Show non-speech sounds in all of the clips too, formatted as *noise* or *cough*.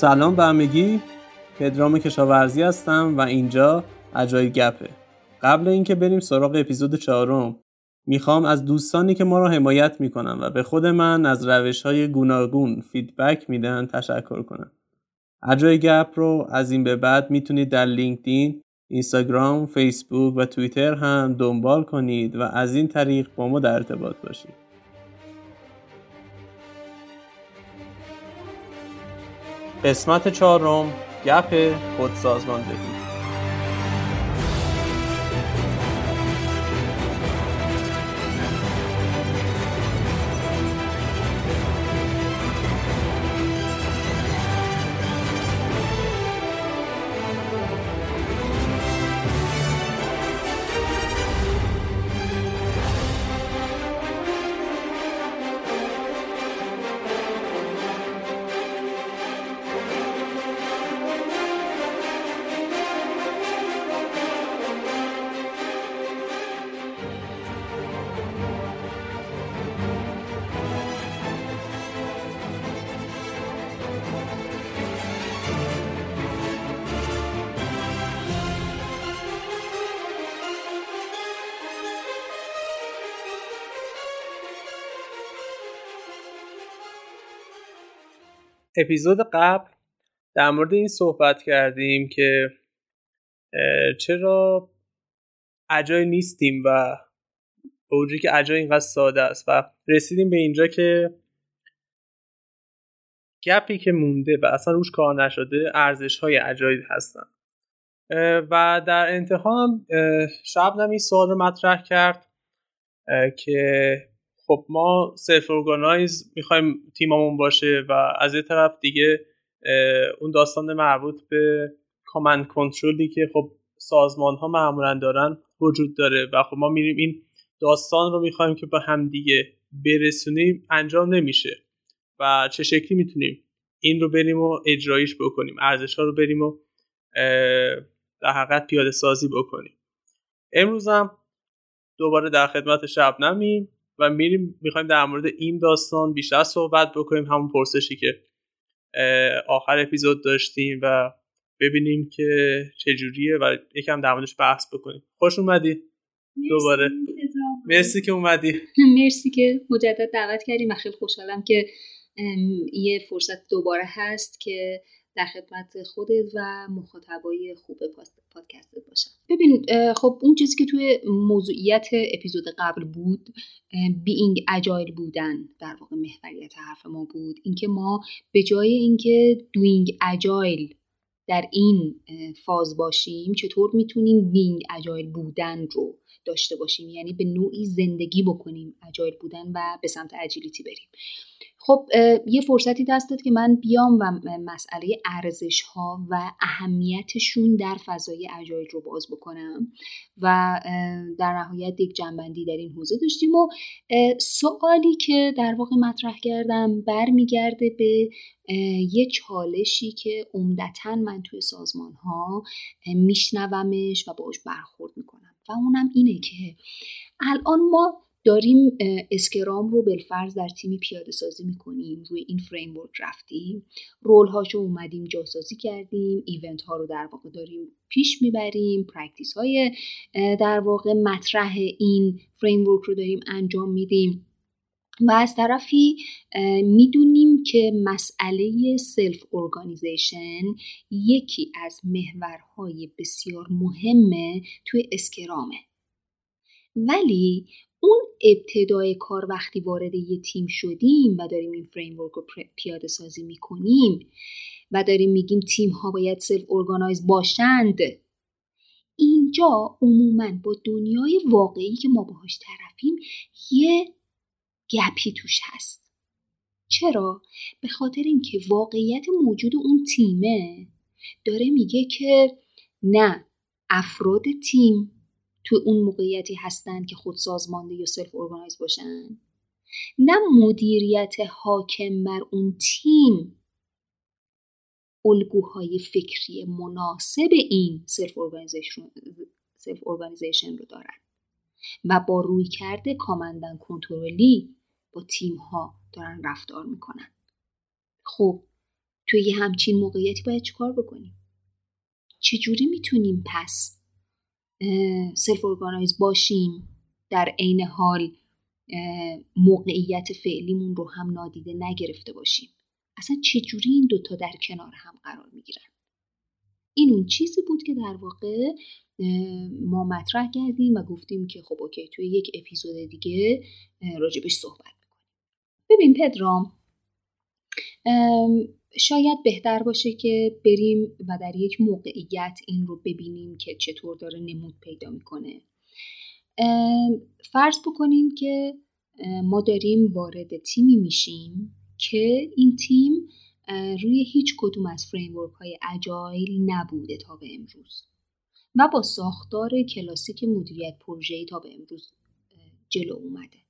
سلام به همگی. پدرام کشاورزی هستم و اینجا اجای گپه. قبل اینکه بریم سراغ اپیزود چهارم می‌خوام از دوستانی که ما را حمایت می‌کنن و به خود من از روش های گوناگون فیدبک میدن تشکر کنم. اجای گپ رو از این به بعد می‌تونید در لینکدین اینستاگرام، فیسبوک و توییتر هم دنبال کنید و از این طریق با ما در ارتباط باشید. قسمت چهارم گپ خودسازماندهی اپیزود قبل در مورد این صحبت کردیم که چرا اجای نیستیم و به وجودی که اجای اینقدر ساده است. و رسیدیم به اینجا که گپی که مونده و اصلا روش کار نشده ارزش های اجایل هستن و در انتها هم شبنم این سوال رو مطرح کرد که خب ما self-organize می‌خوایم تیممون باشه و از یه طرف دیگه اون داستان مربوط به command control ی که خب سازمان ها معمولا دارن وجود داره و خب ما میریم این داستان رو می‌خوایم که با هم دیگه برسونیم انجام نمیشه و چه شکلی می‌تونیم این رو بریم و اجرایش بکنیم ارزش ها رو بریم و در حقیقت پیاده سازی بکنیم. امروز هم دوباره در خدمت شبنمیم. و میریم می‌خوایم در مورد این داستان بیشتر صحبت بکنیم همون پرسشی که آخر اپیزود داشتیم و ببینیم که چجوریه و یکم در موردش بحث بکنیم. خوش اومدی دوباره. مرسی که اومدی. *laughs* مرسی که مجدد دعوت کردیم و خیلی خوشحالم که یه فرصت دوباره هست که در خدمت خودت و مخاطبای خوب پادکست باشم. ببین خب اون چیزی که توی موضوعیت اپیزود قبل بود بینگ اجایل بودن در واقع محوریت حرف ما بود. اینکه ما به جای اینکه دوینگ اجایل در این فاز باشیم چطور می‌تونیم بینگ اجایل بودن رو داشته باشیم. یعنی به نوعی زندگی بکنیم اجایل بودن و به سمت اجیلیتی بریم. خب یه فرصتی دست داد که من بیام و مسئله ارزش ها و اهمیتشون در فضای اجایل رو باز بکنم و در نهایت یک جمع‌بندی در این حوزه داشتیم و سوالی که در واقع مطرح کردم برمیگرده به یه چالشی که عمدتا من توی سازمان ها میشنومش و باش برخورد می‌کنم. و اونم اینه که الان ما داریم Scrum رو بالفرض در تیمی پیاده سازی می‌کنیم روی این فریم رفتیم role هاشو اومدیم جاسازی کردیم event ها رو در واقع داریم پیش می‌بریم practice های در واقع مطرح این فریم رو داریم انجام میدیم. و از طرفی می‌دونیم که مسئله self-organization یکی از محورهای بسیار مهمه توی Scrum ه. ولی اون ابتدای کار وقتی وارد یه تیم شدیم و داریم این فریم رو پیاده سازی می‌کنیم و داریم میگیم تیم ها باید self-organize باشند اینجا عموما با دنیای واقعی که ما باهاش طرفیم یه gap ی توش هست. چرا؟ به خاطر اینکه واقعیت موجود اون تیمه. داره میگه که نه افراد تیم تو اون موقعیتی هستن که خود سازمانده یا self-organize باشن. نه مدیریت حاکم بر اون تیم. الگوهای فکری مناسب این self-organization رو دارن. و با رویکرد command and control ی با تیم ها دارن رفتار می‌کنن. خب توی یه همچین موقعیتی باید چیکار بکنیم؟ چجوری می‌تونیم پس self-organize باشیم در عین حال موقعیت فعلیمون رو هم نادیده نگرفته باشیم؟ اصلا چجوری این دوتا در کنار هم قرار می‌گیرن؟ این اون چیزی بود که در واقع ما مطرح کردیم و گفتیم که خب اوکی توی یک اپیزود دیگه راجبش صحبت ببین پدرام شاید بهتر باشه که بریم و در یک موقعیت این رو ببینیم که چطور داره نمود پیدا می‌کنه. فرض بکنیم که ما داریم وارد تیمی میشیم که این تیم روی هیچ کدوم از framework های agile نبوده تا به امروز و با ساختار کلاسیک مدیریت پروژه‌ای تا به امروز جلو اومده.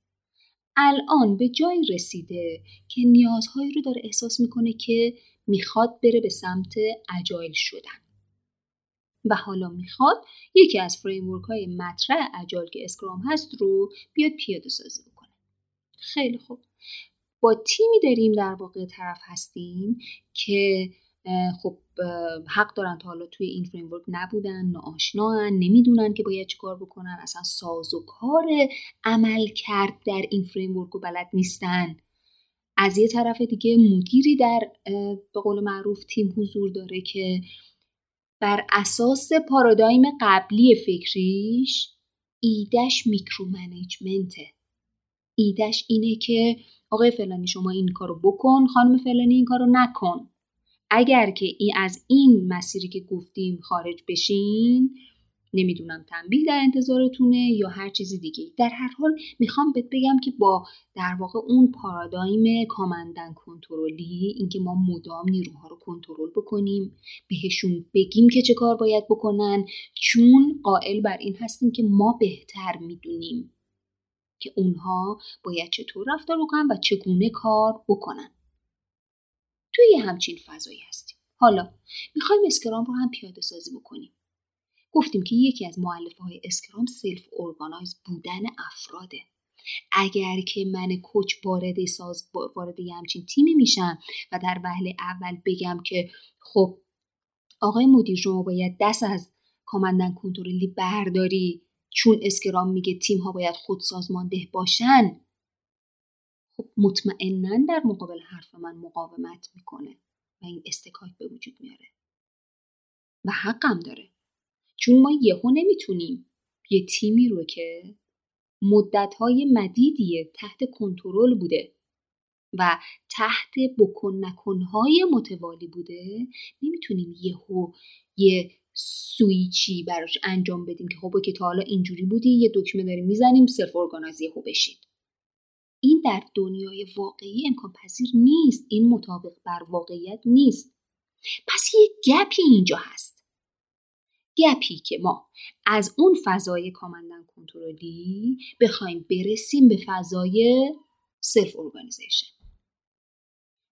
الان به جایی رسیده که نیازهایی رو داره احساس می‌کنه که می‌خواد بره به سمت agile شدن. و حالا می‌خواد یکی از framework های مطرح agile که Scrum هست رو بیاد پیاده سازی بکنه. خیلی خوب. با تیمی داریم در واقع طرف هستیم که خب حق دارن تا حالا توی این framework نبودن ناآشنان نمی‌دونن که باید چیکار بکنن اصلا ساز و کار عملکرد در این framework رو بلد نیستن. از یه طرف دیگه مدیری در به قول معروف تیم حضور داره که بر اساس پارادایم قبلی فکریش ایدش میکرو منیجمنته ایدش اینه که آقای فلانی شما این کارو بکن خانم فلانی این کارو نکن. اگر که این از این مسیری که گفتیم خارج بشین نمی‌دونم تنبیه در انتظارتونه یا هر چیزی دیگه در هر حال می‌خوام بهت بگم که با در واقع اون پارادایم کامندن کنترلی اینکه ما مدام نیروها رو کنترل بکنیم بهشون بگیم که چه کار باید بکنن چون قائل بر این هستیم که ما بهتر می‌دونیم که اونها باید چطور رفتار بکنن و چگونه کار بکنن. توی یه همچین فضایی هستیم. حالا می‌خوایم Scrum رو هم پیاده سازی بکنیم. گفتیم که یکی از مؤلفه های Scrum self-organize بودن افراده. اگر که من coach وارد ساز وارد همچین تیمی میشم و در وهله اول بگم که خب آقای مدیر شما باید دست از کامندن کنترلی برداری. چون اسکرام میگه تیم ها باید خود سازمانده باشن خب مطمئنا در مقابل حرف من مقاومت می‌کنه و این استکاک به وجود میاره. و حقم داره. چون ما یهو نمی‌تونیم یه تیمی رو که مدتهای مدیدیه تحت کنترل بوده و تحت بکن نکنهای متوالی بوده نمی‌تونیم یهو یه سویچی براش انجام بدیم که خب که تا حالا اینجوری بودی یه دکمه داریم می‌زنیم self-organize یهو بشید این در دنیای واقعی امکان پذیر نیست. این مطابق بر واقعیت نیست. پس یه gap ی اینجا هست. gap ی که ما از اون فضای command and control ی بخوایم برسیم به فضای self organization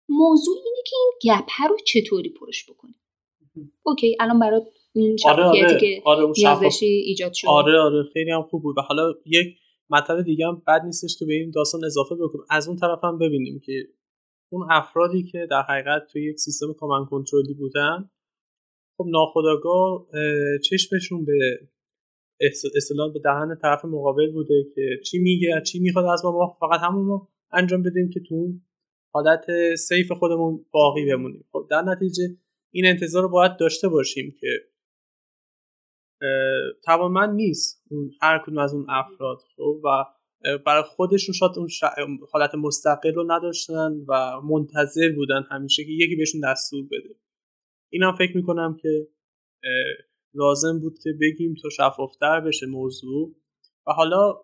موضوع اینه که این گپ رو چطوری پرش بکنیم. okay الان برای این آره، آره، که آره ایجاد شد آره آره. خیلی هم خوب بود. و حالا یک مطلب دیگه هم بد نیستش که به این داستان اضافه بکنیم از اون طرف هم ببینیم که اون افرادی که در حقیقت توی یک سیستم command control ی بودن خب ناخودآگاه چشمشون به اصطلاح به دهن طرف مقابل بوده که چی میگه چی می‌خواد از ما ما فقط همون رو انجام بدیم که تو حالت سیف خودمون باقی بمونیم. خب در نتیجه این انتظار رو باید داشته باشیم که توانمند نیست هر کدوم از اون افراد خب؟ و برای خودشون شاید اون حالت مستقل رو نداشتن و منتظر بودن همیشه که یکی بهشون دستور بده. این هم فکر می‌کنم که لازم بود که بگیم تا شفافتر بشه موضوع. و حالا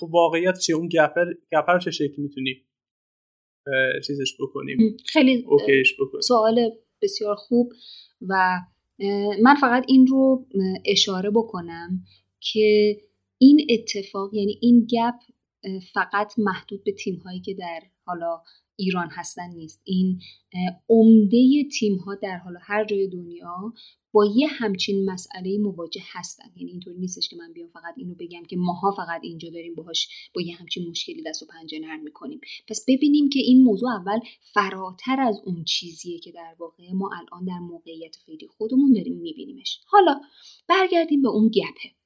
خب واقعیت چیه؟ اون گپر گپر چه شکلی می‌تونیم چیزش بکنیم؟ خیلی سوال بسیار خوب و من فقط این رو اشاره بکنم که این اتفاق یعنی این گپ فقط محدود به تیم هایی که در حالا ایران هستن نیست. این عمده تیم ها در حالا هر جای دنیا با یه همچین مسئله مواجه هستن. یعنی اینطوری نیستش که من بیام فقط اینو بگم که ماها فقط اینجا داریم باهاش با یه همچین مشکلی دست و پنجه نرم می‌کنیم. پس ببینیم که این موضوع اول فراتر از اون چیزیه که در واقع ما الان در موقعیت فعلی خودمون داریم میبینیمش. حالا برگردیم به اون گپه.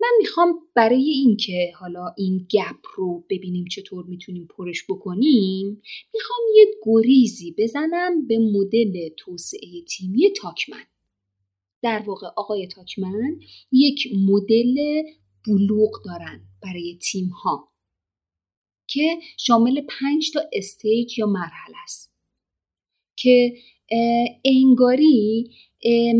من می‌خوام برای اینکه حالا این گپ رو ببینیم چطور می‌تونیم پرش بکنیم می‌خوام یه گریزی بزنم به مدل توسعه تیمی تاکمن. در واقع آقای تاکمن یک مدل بلوغ دارن برای تیم ها که شامل پنج تا stage یا مرحله است. که انگاری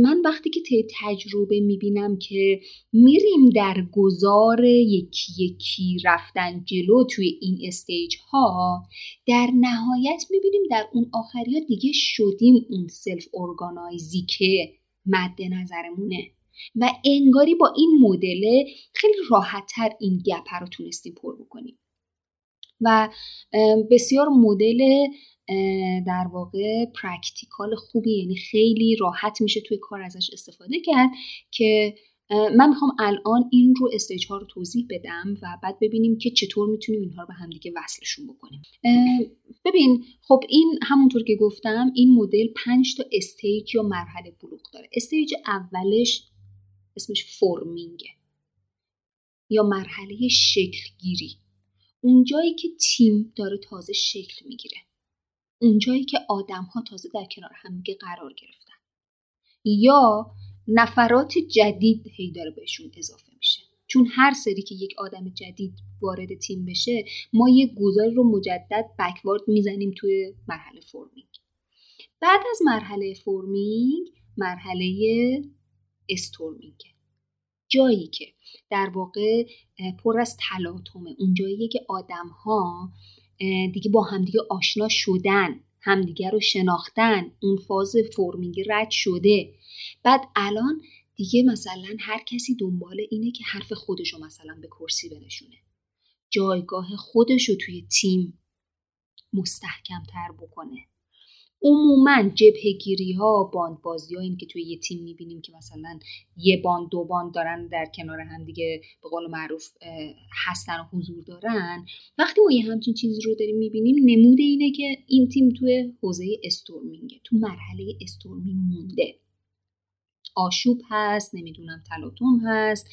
من وقتی که تجربه می‌بینم که میریم در گذار یکی یکی رفتن جلو توی این stage ها در نهایت می‌بینیم در اون آخریا دیگه شدیم اون self-organize ی که مد نظرمونه. و انگاری با این مدل خیلی راحتتر این گپه رو تونستیم پر بکنیم. و بسیار مدل در واقع practical خوبی یعنی خیلی راحت میشه توی کار ازش استفاده کرد که من می‌خوام الان این رو stage ها رو توضیح بدم و بعد ببینیم که چطور می‌تونیم اینها رو به همدیگه وصلشون بکنیم. ببین خب این همونطور که گفتم این مدل پنج تا stage یا مرحله بلوغ داره. stage اولش اسمش forming ه یا مرحله شکلگیری. اونجایی که تیم داره تازه شکل می‌گیره. اونجایی که آدم ها تازه در کنار همدیگه قرار گرفتن. یا نفرات جدید هی داره بهشون اضافه میشه. چون هر سری که یک آدم جدید وارد تیم بشه ما یه گذاری رو مجدد backward می‌زنیم توی مرحله forming بعد از مرحله forming مرحله storming. جایی که در واقع پر از تلاطمه اون جاییه که آدم ها دیگه با همدیگه آشنا شدن همدیگه رو شناختن اون فاز forming رد شده. بعد الان دیگه مثلا هر کسی دنبال اینه که حرف خودش رو مثلا به کرسی بنشونه. جایگاه خودش رو توی تیم مستحکم تر بکنه. عموما جبهه گیری ها باند بازی ها این که توی یه تیم می‌بینیم که مثلا یه باند دو باند دارن در کنار هم دیگه به قول معروف هستن و حضور دارن. وقتی ما یه همچین چیزی رو داریم می‌بینیم نمود اینه که این تیم توی حوزه storming ه تو مرحله storming مونده. آشوب هست نمی‌دونم تلاطم هست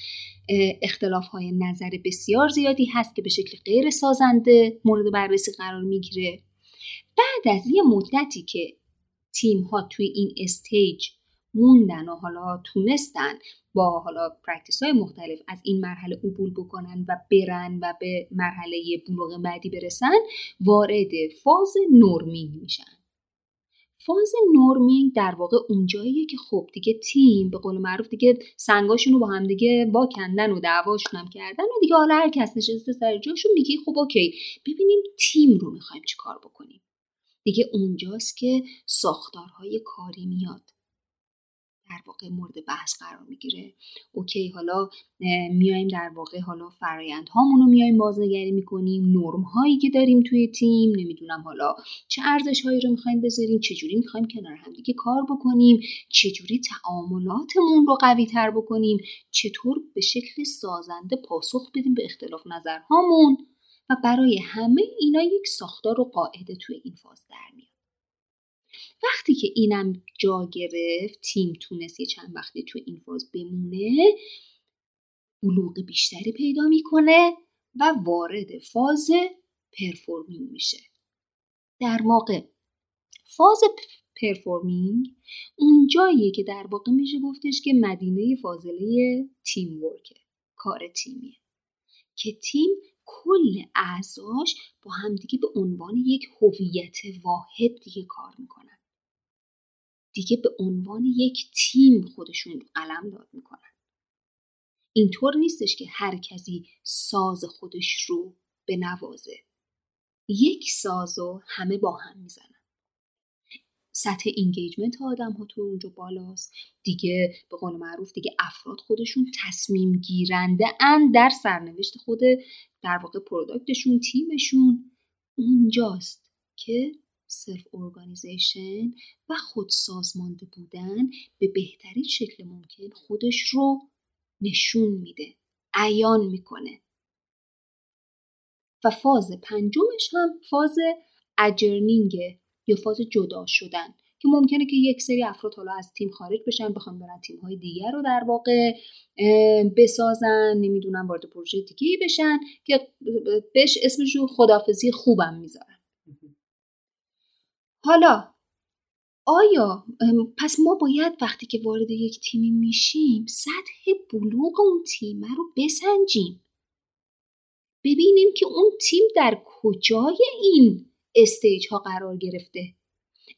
اختلاف های نظر بسیار زیادی هست که به شکل غیر سازنده مورد بررسی قرار می‌گیره. بعد از یه مدتی که تیم ها توی این stage موندن و حالا تونستن با حالا practice های مختلف از این مرحله عبور بکنن و برن و به مرحله بلوغ بعدی برسن وارد فاز norming میشن. فاز norming در واقع اونجاییه که خب دیگه تیم به قول معروف دیگه سنگاشون رو با هم دیگه واکندن و دعواشون هم کردن و دیگه حالا هر کس نشسته سر جاشون میگه خب okay ببینیم تیم رو می‌خوایم چی کار بکنیم. دیگه اونجاست که ساختارهای کاری میاد. در واقع مورد بحث قرار می‌گیره. okay حالا میایم در واقع حالا فرایند هامون رو میایم بازنگری می‌کنیم. نرم هایی که داریم توی تیم نمی‌دونم حالا چه ارزش هایی رو می‌خوایم بذاریم چجوری می‌خوایم کنار همدیگه کار بکنیم چجوری تعاملاتمون رو قوی تر بکنیم چطور به شکل سازنده پاسخ بدیم به اختلاف نظرهامون. و برای همه اینا یک ساختار و قاعده توی این فاز در میاد. وقتی که اینم جا گرفت تیم تونست یه چند وقتی توی این فاز بمونه بلوغ بیشتری پیدا می‌کنه و وارد فاز performing میشه. در واقع فاز performing اون جاییه که در واقع میشه گفتش که مدینه فاضله teamwork ه کار تیمیه. که تیم کل اعضاش با همدیگه به عنوان یک هویت واحد دیگه کار می‌کنن. دیگه به عنوان یک تیم خودشون قلمداد می‌کنن. اینطور نیستش که هر کسی ساز خودش رو بنوازه یک ساز رو همه با هم می‌زنن. سطح engagement آدم ها تو اونجا بالاست. دیگه به قول معروف دیگه افراد خودشون تصمیم گیرنده ان در سرنوشت خود در واقع product شون تیمشون. اونجاست که self organization و خود سازمانده بودن به بهترین شکل ممکن خودش رو نشون میده عیان می‌کنه. و فاز پنجمش هم فاز اجرنینگ یا فاز جدا شدن که ممکنه که یک سری افراد حالا از تیم خارج بشن بخوام برن تیم های دیگر رو در واقع بسازن نمی‌دونم وارد پروژه دیگه بشن که بهش اسمش رو خدافزی خوبم می‌ذارن. حالا آیا پس ما باید وقتی که وارد یک تیمی میشیم سطح بلوغ اون تیم رو بسنجیم؟ ببینیم که اون تیم در کجای این stage ها قرار گرفته.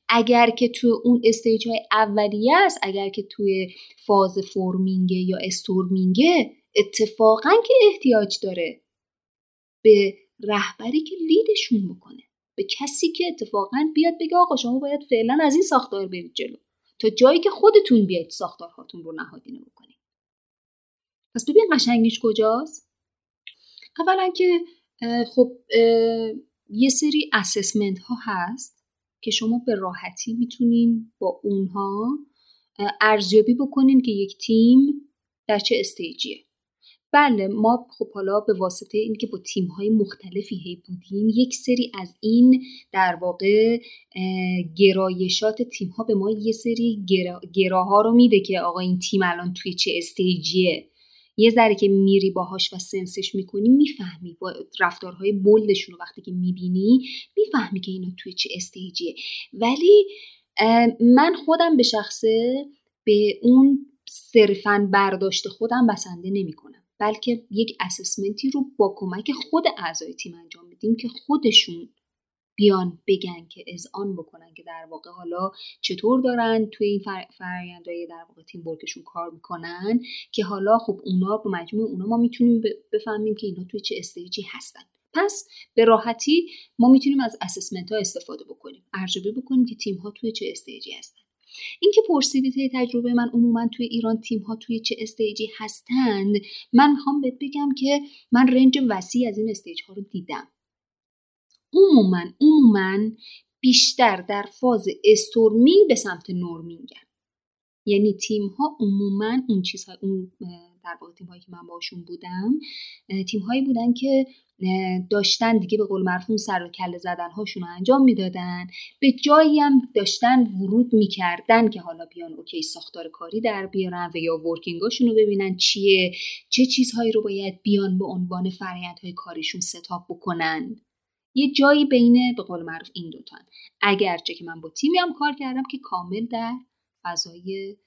اگر که توی اون stage های اولیه است اگر که توی فاز forming یا storming ه اتفاقا که احتیاج داره به رهبری که لیدشون بکنه به کسی که اتفاقا بیاد بگه آقا شما باید فعلا از این ساختار برید جلو تا جایی که خودتون بیاید ساختارهاتون رو نهادینه بکنید. پس ببین قشنگیش کجاست؟ اولا که خب یه سری اسسمنت ها هست که شما به راحتی می‌تونین با اونها ارزیابی بکنین که یک تیم در چه استیجیه. بله ما خب حالا به واسطه اینکه با تیم های مختلفی هی بودیم یک سری از این در واقع گرایشات تیم ها به ما یه سری گراها رو میده که آقا این تیم الان توی چه استیجیه. یه ذره که میری باهاش و سنسش می‌کنی می‌فهمی. با رفتارهای بلدشون رو وقتی که می‌بینی می‌فهمی که اینا توی چه استیجیه. ولی من خودم به شخصه به اون صرفا برداشت خودم بسنده نمی‌کنم. بلکه یک اسسمنتی رو با کمک خود اعضای تیم انجام میدیم که خودشون بیان بگن که آن بکنن که در واقع حالا چطور دارن توی این فرآیندهای در واقع تیم ورکشون کار می‌کنن که حالا خب اونا با مجموع اونا ما می‌تونیم بفهمیم که اینا توی چه استیجی هستن. پس به راحتی ما می‌تونیم از assessment ها استفاده بکنیم. ارزیابی بکنیم که تیم ها توی چه stage ی هستن. اینکه پرسیدید تجربه من عموما توی ایران تیم ها توی چه stage ی هستند من می‌خوام بهت بگم که من range وسیع از این stage ها رو دیدم. عموما عموما بیشتر در فاز storming به سمت norming ن یعنی تیم ها عموما اون چیزها اون در واقع تیم هایی که من باشون بودم تیم هایی بودن که داشتن دیگه به قول مرفون سر و کله زدن هاشون رو انجام می‌دادن. به جایی هم داشتن ورود می‌کردن که حالا بیان اوکی ساختار کاری در بیارن و یا ورکینگاشون رو ببینن چیه چه چیزهایی رو باید بیان به عنوان فرایندهای کاریشون ستاپ بکنن. یه جایی بین به قول معروف این دوتا اگرچه که من با تیمی هم کار کردم که کامل در فضای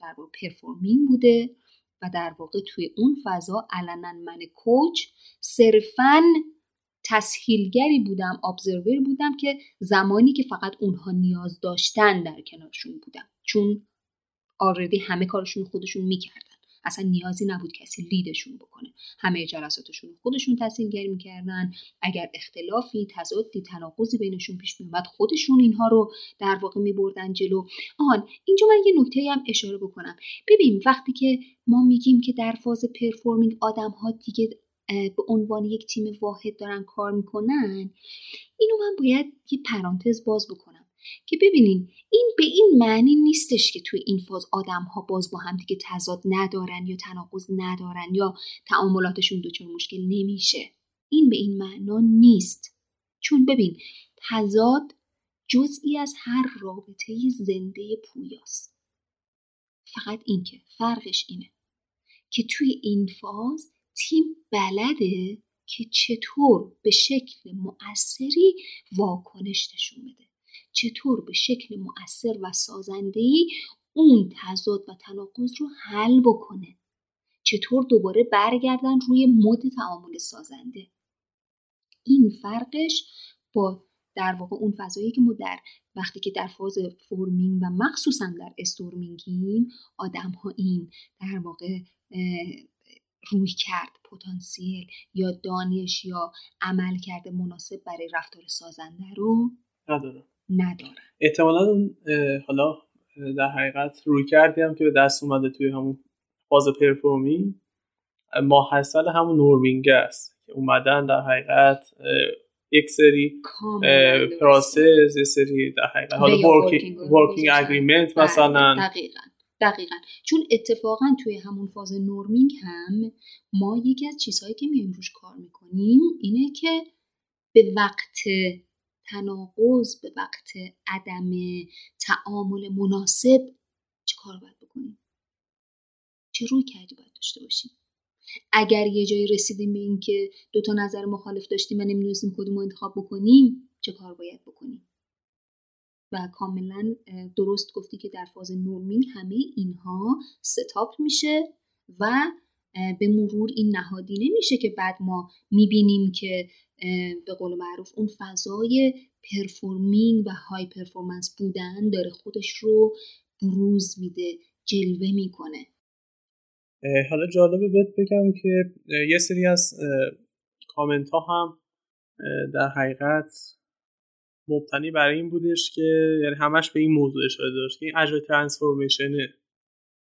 در واقع performing بوده و در واقع توی اون فضا عملا من coach صرفا تسهیلگری بودم observer ی بودم که زمانی که فقط اونها نیاز داشتن در کنارشون بودم. چون already همه کارشون خودشون می‌کردن. اصلا نیازی نبود کسی lead شون بکنه. همه جلساتشون خودشون تسهیلگری می‌کردن. اگر اختلافی تضادی تناقضی بینشون پیش میومد خودشون اینها رو در واقع میبردن جلو. آن اینجا من یه نکته هم اشاره بکنم. ببین وقتی که ما میگیم که در فاز پرفورمینگ آدم ها دیگه به عنوان یک تیم واحد دارن کار می‌کنن اینو من باید یه پرانتز باز بکنم. که ببینین این به این معنی نیستش که توی این فاز آدم ها باز با هم دیگه تضاد ندارن یا تناقض ندارن یا تعاملاتشون دچار مشکل نمیشه. این به این معنا نیست. چون ببین تضاد جزئی از هر رابطه زنده پویاست. فقط این که فرقش اینه که توی این فاز تیم بلده که چطور به شکل مؤثری واکنش نشون بده. چطور به شکل مؤثر و سازندهی اون تضاد و تناقض رو حل بکنه؟ چطور دوباره برگردن روی مد تعامل سازنده؟ این فرقش با در واقع اون فضایی که ما در وقتی که در فاز forming و مخصوصا در storming یم آدم ها این در واقع رویکرد پتانسیل یا دانش یا عملکرد مناسب برای رفتار سازنده رو ندارن ندارن احتمالا اون حالا در حقیقت رویکردی هم که به دست اومده توی همون فاز performing ماحصل همون norming است که اومدن در حقیقت یک سری process یه سری در حقیقت حالا working agreement مثلا. دقیقا دقیقا. چون اتفاقا توی همون فاز norming هم ما یکی از چیزهایی که میایم روش کار می‌کنیم اینه که به وقت تناقض به وقت عدم تعامل مناسب چه کار باید بکنیم؟ چه روی کردی باید داشته باشیم اگر یه جایی رسیدیم به اینکه دو تا نظر مخالف داشتیم و نمی‌دونستیم کدوم رو انتخاب بکنیم چه کار باید بکنیم؟ و کاملا درست گفتی که در فاز نورمینگ همه اینها ستاپ میشه و به مرور این نهادی نمیشه که بعد ما می‌بینیم که به قول معروف اون فضای performing و high performance بودن داره خودش رو بروز میده جلوه می‌کنه. حالا جالبه بهت بگم که یه سری از کامنت ها هم در حقیقت مبتنی بر این بودش که یعنی همش به این موضوع اشاره داشت که این agile transformation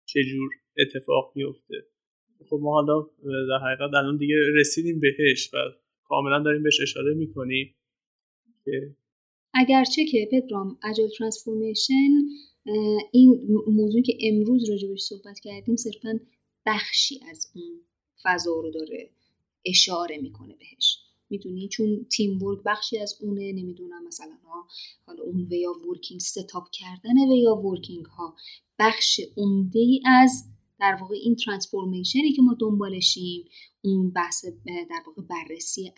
چجور اتفاق میفته خب ما حالا در حقیقت الان دیگه رسیدیم بهش و کاملا داریم بهش اشاره می‌کنیم که اگرچه که پدرام agile transformation این موضوعی که امروز راجبش صحبت کردیم صرفا بخشی از اون فضا رو داره اشاره می‌کنه بهش. می‌دونی؟ چون teamwork بخشی از اونه نمی‌دونم مثلا ها حالا اون way of working setup کردن way of working ها بخش عمده ای از در واقع این transformation ی که ما دنبالشیم اون بحث در واقع بررسی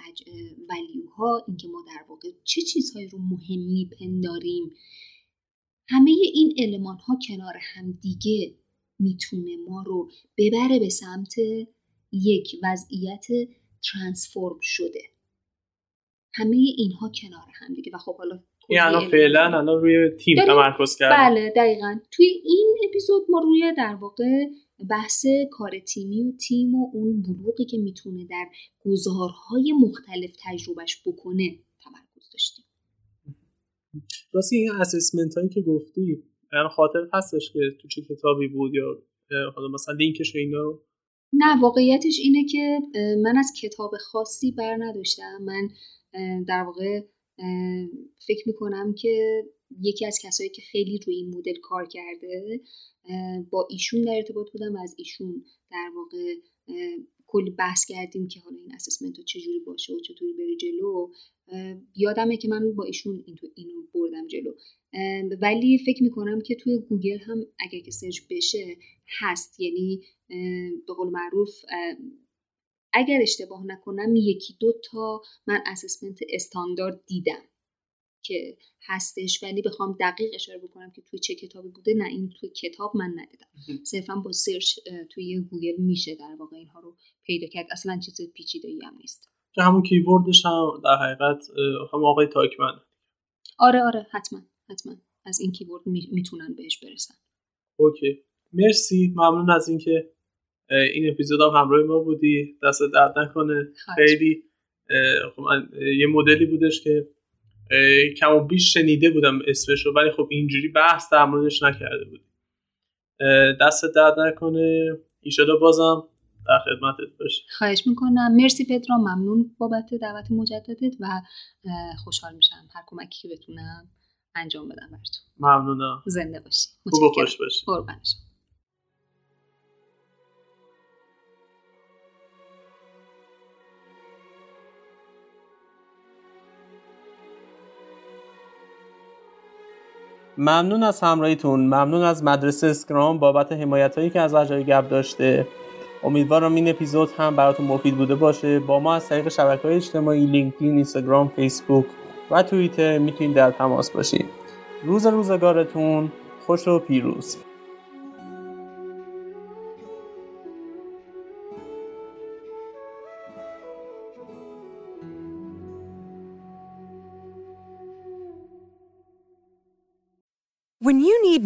ولیوها اینکه ما در واقع چه چیزهایی رو مهم میپنداریم همه این علمان ها کنار هم دیگه می‌تونه ما رو ببره به سمت یک وضعیت ترانسفورم شده. همه اینها کنار هم دیگه. و خب حالا یعنی فعلا الان روی تیم تمرکز کردیم بله دقیقا. توی این اپیزود ما روی در واقع بحث کار تیمی و تیم و اون بلوغی که می‌تونه در گزارهای مختلف تجربهش بکنه تمرکز داشتیم. راستی این اسسمنت هایی که گفتی خاطر هستش که تو چه کتابی بود یا حالا مثلا لینکش اینا رو؟ نه واقعیتش اینه که من از کتاب خاصی بر نداشتم. من در واقع فکر می‌کنم که یکی از کسایی که خیلی روی این مدل کار کرده با ایشون در ارتباط بودم و از ایشون در واقع کلی بحث کردیم که حالا این assessment رو چجوری باشه و چطوری بری جلو. یادمه که من با ایشون این اینو بردم جلو. ولی فکر می‌کنم که توی گوگل هم اگر که search بشه هست. یعنی به قول معروف اگر اشتباه نکنم یکی دو تا من assessment استاندارد دیدم. که هستش ولی بخوام دقیق اشاره بکنم که توی چه کتابی بوده نه این توی کتاب من ندیدم. صرفا با search توی گوگل میشه در واقع اینها رو پیدا کرد. اصلا چیز پیچیده هم نیست. که همون keyword ش هم در حقیقت هم آقای تاکمن. آره آره حتما حتما. از این keyword می‌تونن بهش برسن. Okay. مرسی. ممنون از اینکه این اپیزود هم همراه ما بودی. دست درد نکنه. خیلی خب من یه مدلی بودش که کم و بیش شنیده بودم اسمش رو ولی خب اینجوری بحث در موردش نکرده بودی. دست درد نکنه. ایشالا بازم در خدمتت باشی. خواهش می‌کنم. مرسی پدرام. ممنون بابت دعوت مجددت و خوشحال میشم هر کمکی که بتونم انجام بدم براتون. ممنونم. زنده باشی. خوب خوش باشی. ممنون از همراهیتون ممنون از مدرسه اسکرام بابت حمایت هایی که از اجای گپ داشته. امیدوارم این اپیزود هم براتون مفید بوده باشه. با ما از طریق شبکه های اجتماعی لینکدین اینستاگرام فیسبوک و توییتر می‌تونید در تماس باشید. روز روزگارتون خوش و پیروز.